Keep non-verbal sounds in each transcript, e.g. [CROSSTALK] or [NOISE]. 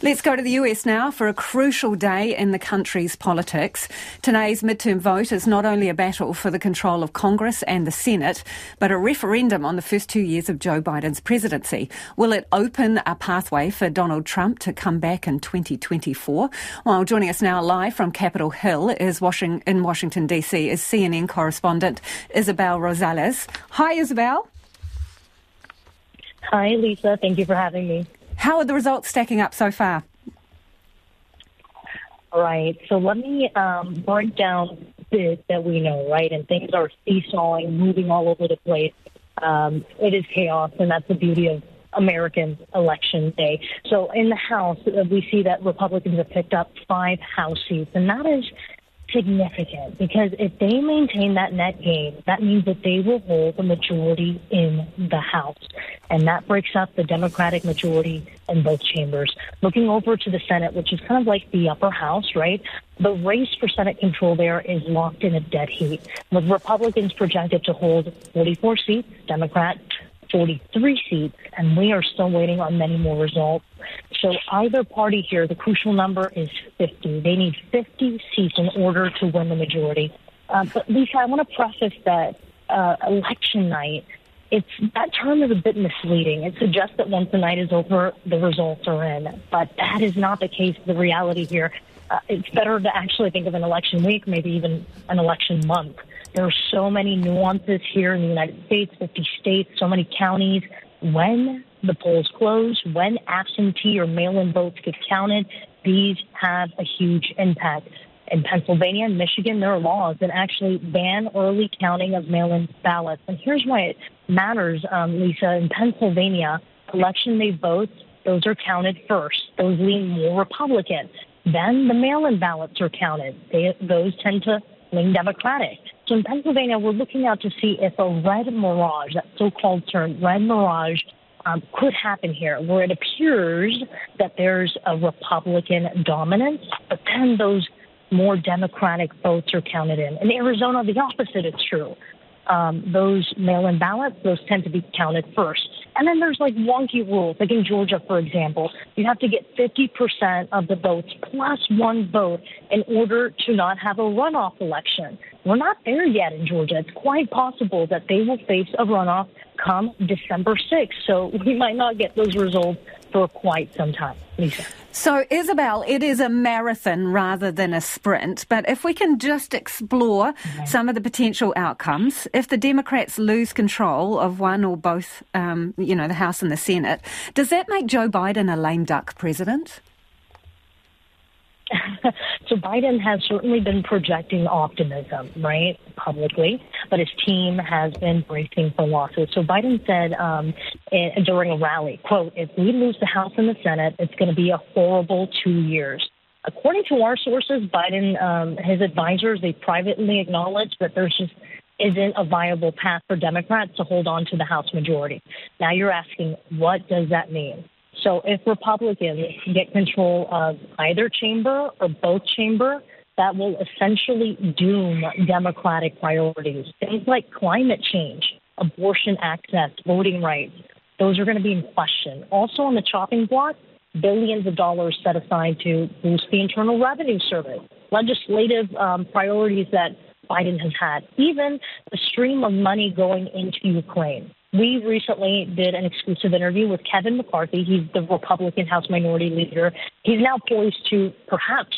Let's go to the US now for a crucial day in the country's politics. Today's midterm vote is not only a battle for the control of Congress and the Senate, but a referendum on the first two years of Joe Biden's presidency. Will it open a pathway for Donald Trump to come back in 2024? Well, joining us now live from Capitol Hill is Washington, in Washington, D.C. is CNN correspondent Isabel Rosales. Hi, Isabel. Hi, Lisa. Thank you for having me. How are the results stacking up so far? All right. So let me um, break down bits that we know, right? And things are seesawing, moving all over the place. Um, it is chaos, and that's the beauty of American election day. So in the House, uh, we see that Republicans have picked up five House seats, and that is significant because if they maintain that net gain, that means that they will hold the majority in the House. And that breaks up the Democratic majority in both chambers. Looking over to the Senate, which is kind of like the upper house, right? The race for Senate control there is locked in a dead heat, with Republicans projected to hold 44 seats, Democrat 43 seats, and we are still waiting on many more results. So either party here, the crucial number is 50. They need 50 seats in order to win the majority. Uh, but Lisa, I want to preface that uh, election night, it's that term is a bit misleading. It suggests that once the night is over, the results are in. But that is not the case. The reality here, uh, it's better to actually think of an election week, maybe even an election month. There are so many nuances here in the United States, 50 states, so many counties. When the polls close, when absentee or mail in votes get counted, these have a huge impact. In Pennsylvania and Michigan, there are laws that actually ban early counting of mail in ballots. And here's why it matters, um, Lisa. In Pennsylvania, election day votes, those are counted first. Those lean more Republican. Then the mail in ballots are counted. They, those tend to lean Democratic. So in Pennsylvania, we're looking out to see if a red mirage, that so-called term, red mirage, um, could happen here, where it appears that there's a Republican dominance, but then those more Democratic votes are counted in. In Arizona, the opposite is true. Um, those mail-in ballots, those tend to be counted first. And then there's like wonky rules. Like in Georgia, for example, you have to get 50% of the votes plus one vote in order to not have a runoff election. We're not there yet in Georgia. It's quite possible that they will face a runoff come December 6th. So we might not get those results for quite some time. Lisa. So, Isabel, it is a marathon rather than a sprint. But if we can just explore mm-hmm. some of the potential outcomes, if the Democrats lose control of one or both, um, you know, the House and the Senate, does that make Joe Biden a lame duck president? [LAUGHS] so Biden has certainly been projecting optimism, right, publicly, but his team has been bracing for losses. So Biden said um, in, during a rally, quote, if we lose the House and the Senate, it's going to be a horrible two years. According to our sources, Biden, um, his advisors, they privately acknowledged that there's just isn't a viable path for Democrats to hold on to the House majority. Now you're asking, what does that mean? So if Republicans get control of either chamber or both chamber, that will essentially doom Democratic priorities. Things like climate change, abortion access, voting rights, those are going to be in question. Also on the chopping block, billions of dollars set aside to boost the Internal Revenue Service, legislative um, priorities that Biden has had, even the stream of money going into Ukraine. We recently did an exclusive interview with Kevin McCarthy. He's the Republican House Minority Leader. He's now poised to perhaps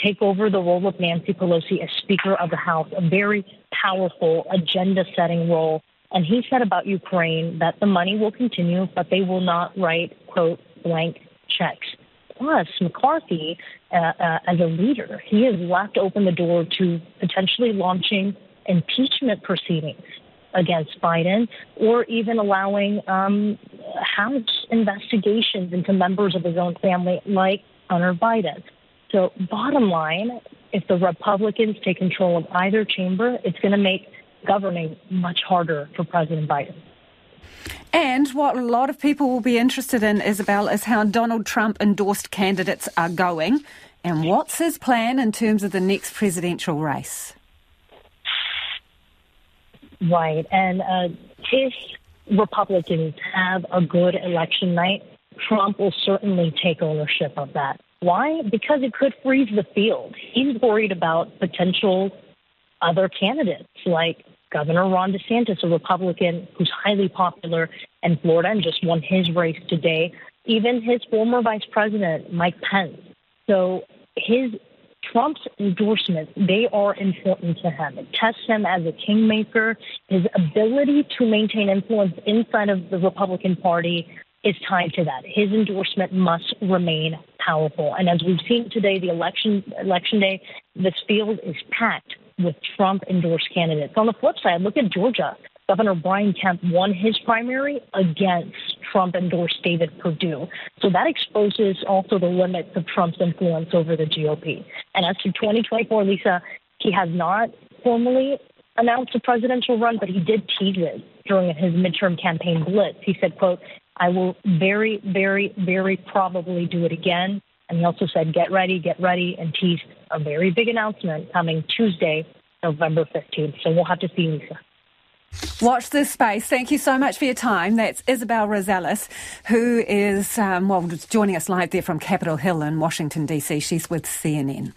take over the role of Nancy Pelosi as Speaker of the House, a very powerful agenda setting role. And he said about Ukraine that the money will continue, but they will not write, quote, blank checks. Plus, McCarthy, uh, uh, as a leader, he has left open the door to potentially launching impeachment proceedings against Biden, or even allowing um, House investigations into members of his own family, like Hunter Biden. So, bottom line, if the Republicans take control of either chamber, it's going to make governing much harder for President Biden. And what a lot of people will be interested in, Isabel, is how Donald Trump endorsed candidates are going and what's his plan in terms of the next presidential race. Right. And uh, if Republicans have a good election night, Trump will certainly take ownership of that. Why? Because it could freeze the field. He's worried about potential other candidates like Governor Ron DeSantis, a Republican who's highly popular in Florida and just won his race today. Even his former vice president, Mike Pence. So his Trump's endorsements, they are important to him. It tests him as a kingmaker. His ability to maintain influence inside of the Republican Party is tied to that. His endorsement must remain powerful. And as we've seen today, the election election day, this field is packed with Trump endorsed candidates. On the flip side, look at Georgia. Governor Brian Kemp won his primary against Trump endorsed David Perdue. So that exposes also the limits of Trump's influence over the GOP. And as to 2024, Lisa, he has not formally announced a presidential run, but he did tease it during his midterm campaign blitz. He said, quote, I will very, very, very probably do it again. And he also said, get ready, get ready, and teased a very big announcement coming Tuesday, November 15th. So we'll have to see, Lisa. Watch this space. Thank you so much for your time. That's Isabel Rosales, who is, um, well, joining us live there from Capitol Hill in Washington, D.C. She's with CNN.